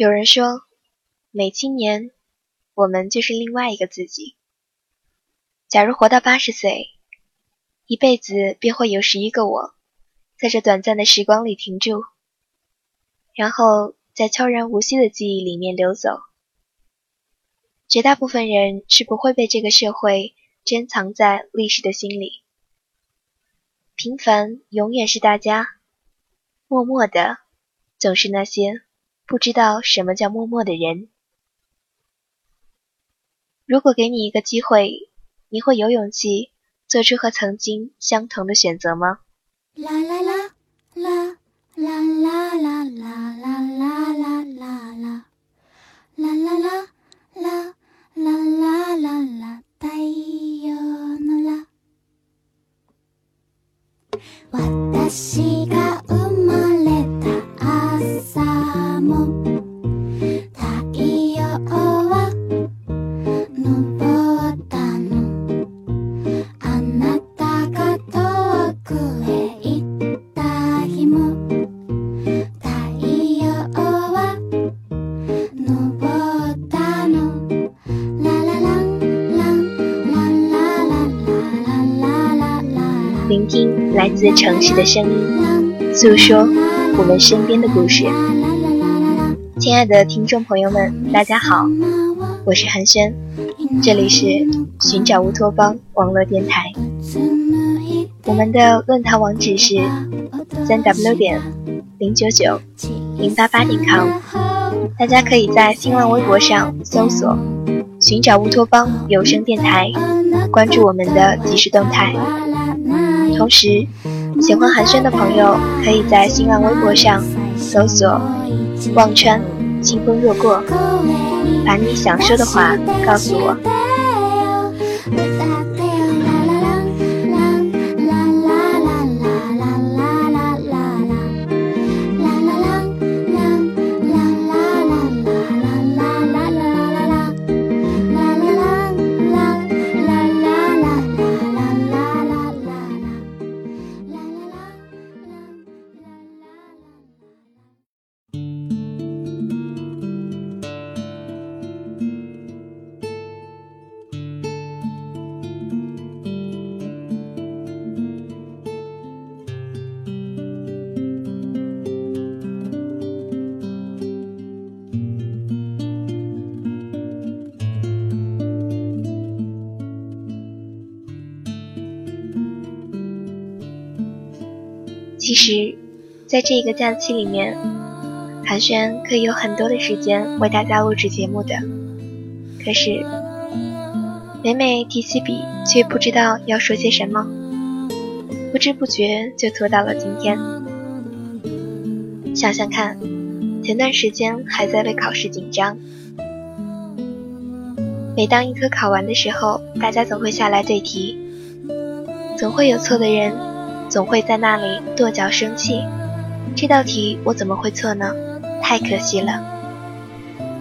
有人说，每七年，我们就是另外一个自己。假如活到八十岁，一辈子便会有十一个我，在这短暂的时光里停住，然后在悄然无息的记忆里面流走。绝大部分人是不会被这个社会珍藏在历史的心里。平凡永远是大家，默默的总是那些不知道什么叫默默的人。如果给你一个机会，你会有勇气做出和曾经相同的选择吗？啦啦啦啦啦啦啦啦啦啦啦啦啦啦啦啦。私城市的声音，诉说我们身边的故事。亲爱的听众朋友们，大家好，我是韩轩，这里是寻找乌托邦网络电台。我们的论坛网址是三 w 点零九九零八八点 com，大家可以在新浪微博上搜索“寻找乌托邦有声电台”，关注我们的即时动态。同时，喜欢寒暄的朋友可以在新浪微博上搜索“忘川清风若过”，把你想说的话告诉我。实，在这个假期里面，韩轩可以有很多的时间为大家录制节目的。可是，每每提起笔，却不知道要说些什么，不知不觉就拖到了今天。想想看，前段时间还在为考试紧张，每当一科考完的时候，大家总会下来对题，总会有错的人。总会在那里跺脚生气，这道题我怎么会错呢？太可惜了。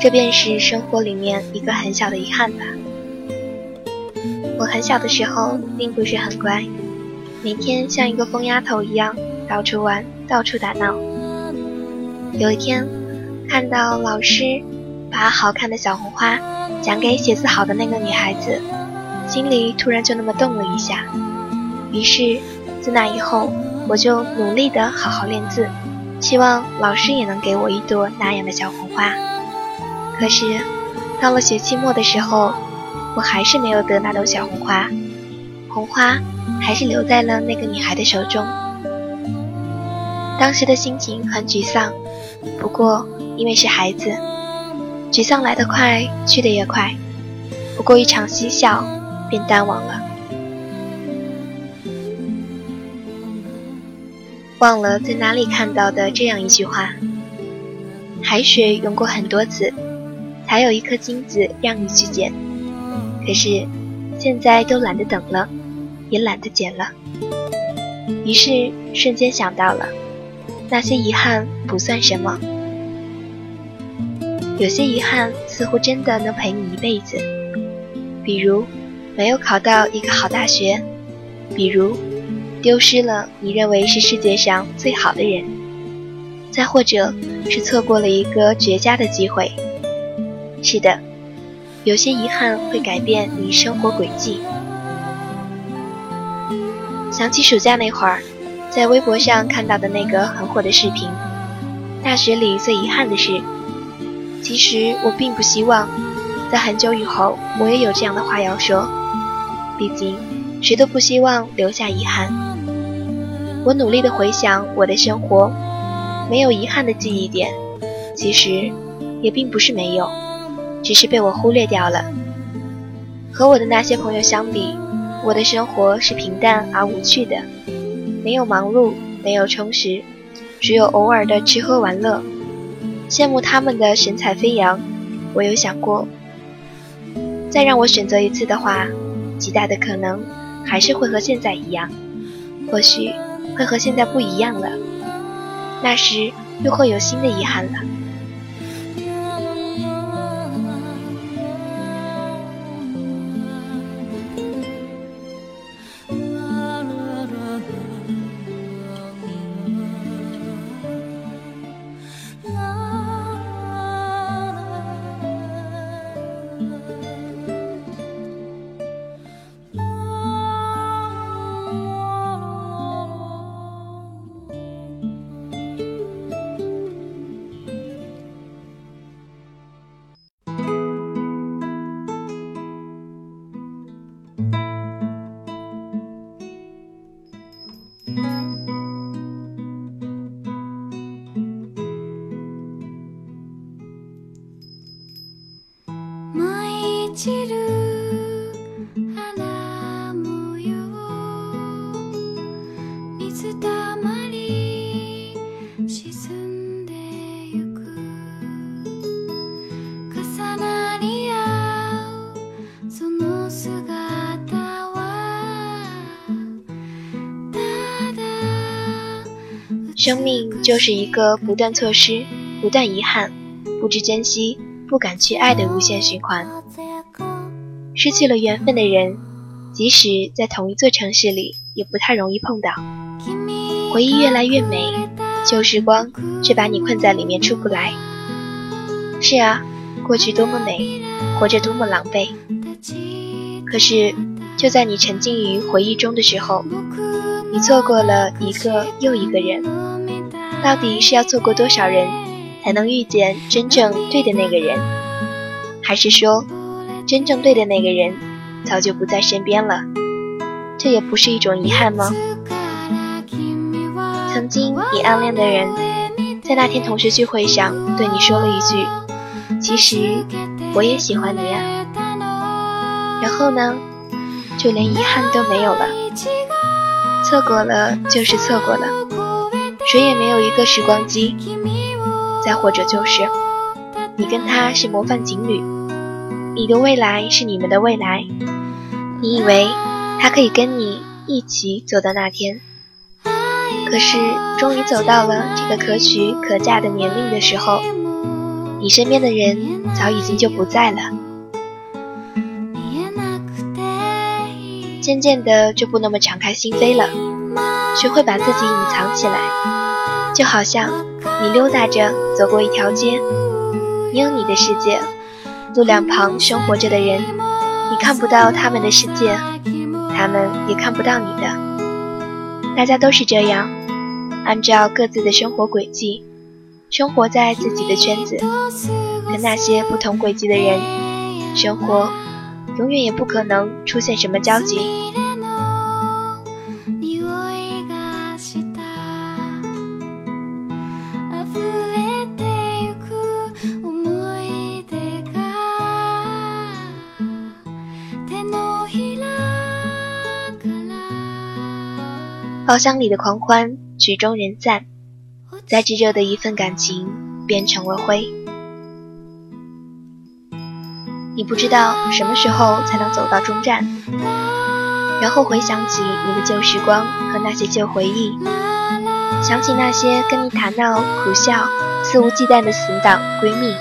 这便是生活里面一个很小的遗憾吧。我很小的时候并不是很乖，每天像一个疯丫头一样到处玩，到处打闹。有一天，看到老师把好看的小红花讲给写字好的那个女孩子，心里突然就那么动了一下，于是。自那以后，我就努力的好好练字，希望老师也能给我一朵那样的小红花。可是，到了学期末的时候，我还是没有得那朵小红花，红花还是留在了那个女孩的手中。当时的心情很沮丧，不过因为是孩子，沮丧来得快，去得也快，不过一场嬉笑，便淡忘了。忘了在哪里看到的这样一句话：海水涌过很多次，才有一颗金子让你去捡。可是现在都懒得等了，也懒得捡了。于是瞬间想到了，那些遗憾不算什么。有些遗憾似乎真的能陪你一辈子，比如没有考到一个好大学，比如。丢失了你认为是世界上最好的人，再或者是错过了一个绝佳的机会。是的，有些遗憾会改变你生活轨迹。想起暑假那会儿，在微博上看到的那个很火的视频，大学里最遗憾的事。其实我并不希望，在很久以后我也有这样的话要说。毕竟，谁都不希望留下遗憾。我努力的回想我的生活，没有遗憾的记忆点。其实，也并不是没有，只是被我忽略掉了。和我的那些朋友相比，我的生活是平淡而无趣的，没有忙碌，没有充实，只有偶尔的吃喝玩乐。羡慕他们的神采飞扬，我有想过，再让我选择一次的话，极大的可能还是会和现在一样，或许会和现在不一样了，那时又会有新的遗憾了。生命就是一个不断错失、不断遗憾、不知珍惜、不敢去爱的无限循环。失去了缘分的人，即使在同一座城市里，也不太容易碰到。回忆越来越美，旧时光却把你困在里面出不来。是啊，过去多么美，活着多么狼狈。可是，就在你沉浸于回忆中的时候，你错过了一个又一个人。到底是要错过多少人，才能遇见真正对的那个人？还是说，真正对的那个人早就不在身边了？这也不是一种遗憾吗？曾经你暗恋的人，在那天同学聚会上对你说了一句：“其实我也喜欢你呀。”然后呢，就连遗憾都没有了。错过了就是错过了。谁也没有一个时光机，再或者就是，你跟他是模范情侣，你的未来是你们的未来，你以为他可以跟你一起走到那天，可是终于走到了这个可娶可嫁的年龄的时候，你身边的人早已经就不在了，渐渐的就不那么敞开心扉了，学会把自己隐藏起来。就好像你溜达着走过一条街，你有你的世界，路两旁生活着的人，你看不到他们的世界，他们也看不到你的。大家都是这样，按照各自的生活轨迹，生活在自己的圈子，跟那些不同轨迹的人，生活永远也不可能出现什么交集。包厢里的狂欢，曲终人散，再炙热的一份感情变成了灰。你不知道什么时候才能走到终站，然后回想起你的旧时光和那些旧回忆，想起那些跟你打闹、苦笑、肆无忌惮的死党闺蜜，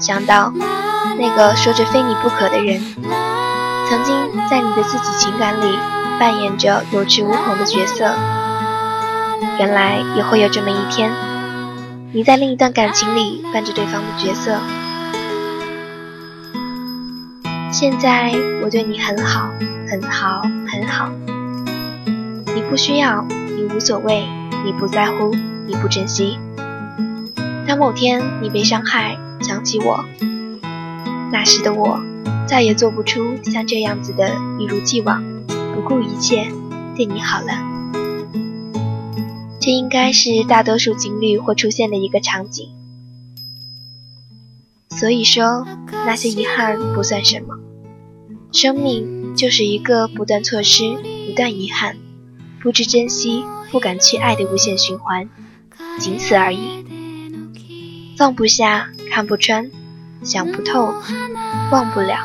想到那个说着非你不可的人，曾经在你的自己情感里。扮演着有恃无恐的角色，原来也会有这么一天，你在另一段感情里扮着对方的角色。现在我对你很好，很好，很好。你不需要，你无所谓，你不在乎，你不珍惜。当某天你被伤害，想起我，那时的我，再也做不出像这样子的一如既往，不顾一切对你好了。这应该是大多数情侣会出现的一个场景。所以说，那些遗憾不算什么。生命就是一个不断错失、不断遗憾、不知珍惜、不敢去爱的无限循环，仅此而已。放不下，看不穿，想不透，忘不了。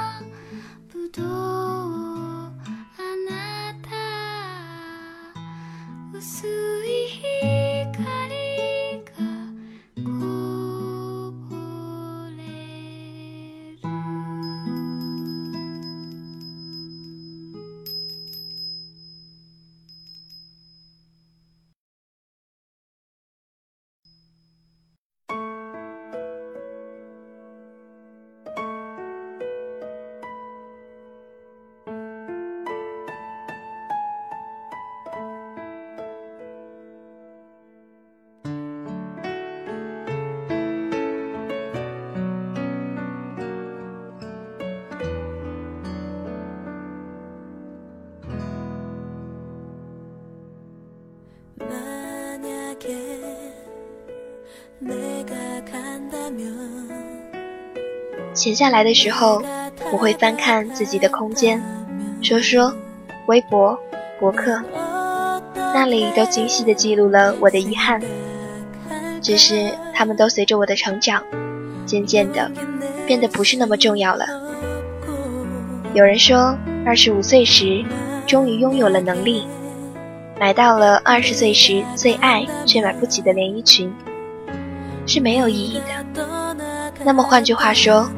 闲下来的时候，我会翻看自己的空间，说说微博、博客，那里都清晰的记录了我的遗憾。只是他们都随着我的成长，渐渐的变得不是那么重要了。有人说，二十五岁时，终于拥有了能力，买到了二十岁时最爱却买不起的连衣裙，是没有意义的。那么换句话说。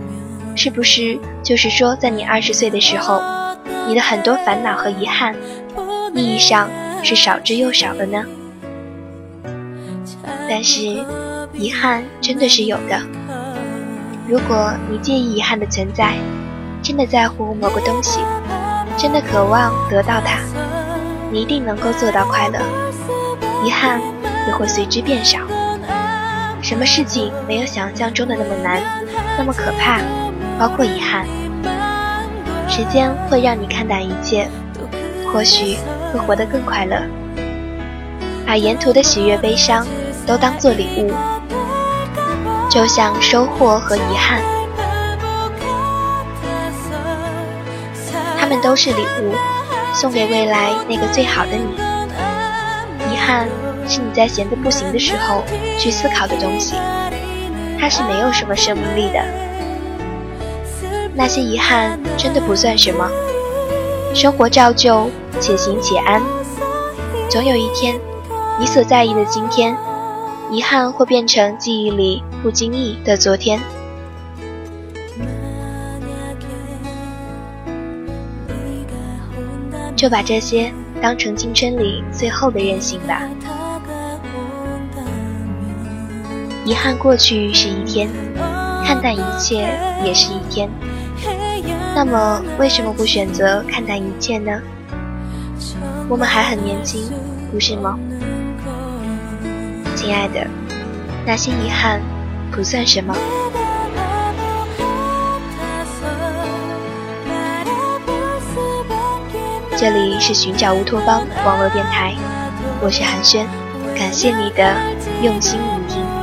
是不是就是说，在你二十岁的时候，你的很多烦恼和遗憾，意义上是少之又少的呢？但是，遗憾真的是有的。如果你介意遗憾的存在，真的在乎某个东西，真的渴望得到它，你一定能够做到快乐，遗憾也会随之变少。什么事情没有想象中的那么难，那么可怕？包括遗憾，时间会让你看淡一切，或许会活得更快乐。把沿途的喜悦、悲伤都当做礼物，就像收获和遗憾，他们都是礼物，送给未来那个最好的你。遗憾是你在闲得不行的时候去思考的东西，它是没有什么生命力的。那些遗憾真的不算什么，生活照旧，且行且安。总有一天，你所在意的今天，遗憾会变成记忆里不经意的昨天。就把这些当成青春里最后的任性吧。遗憾过去是一天，看淡一切也是一天。那么，为什么不选择看淡一切呢？我们还很年轻，不是吗？亲爱的，那些遗憾不算什么。这里是寻找乌托邦网络电台，我是寒暄，感谢你的用心聆听。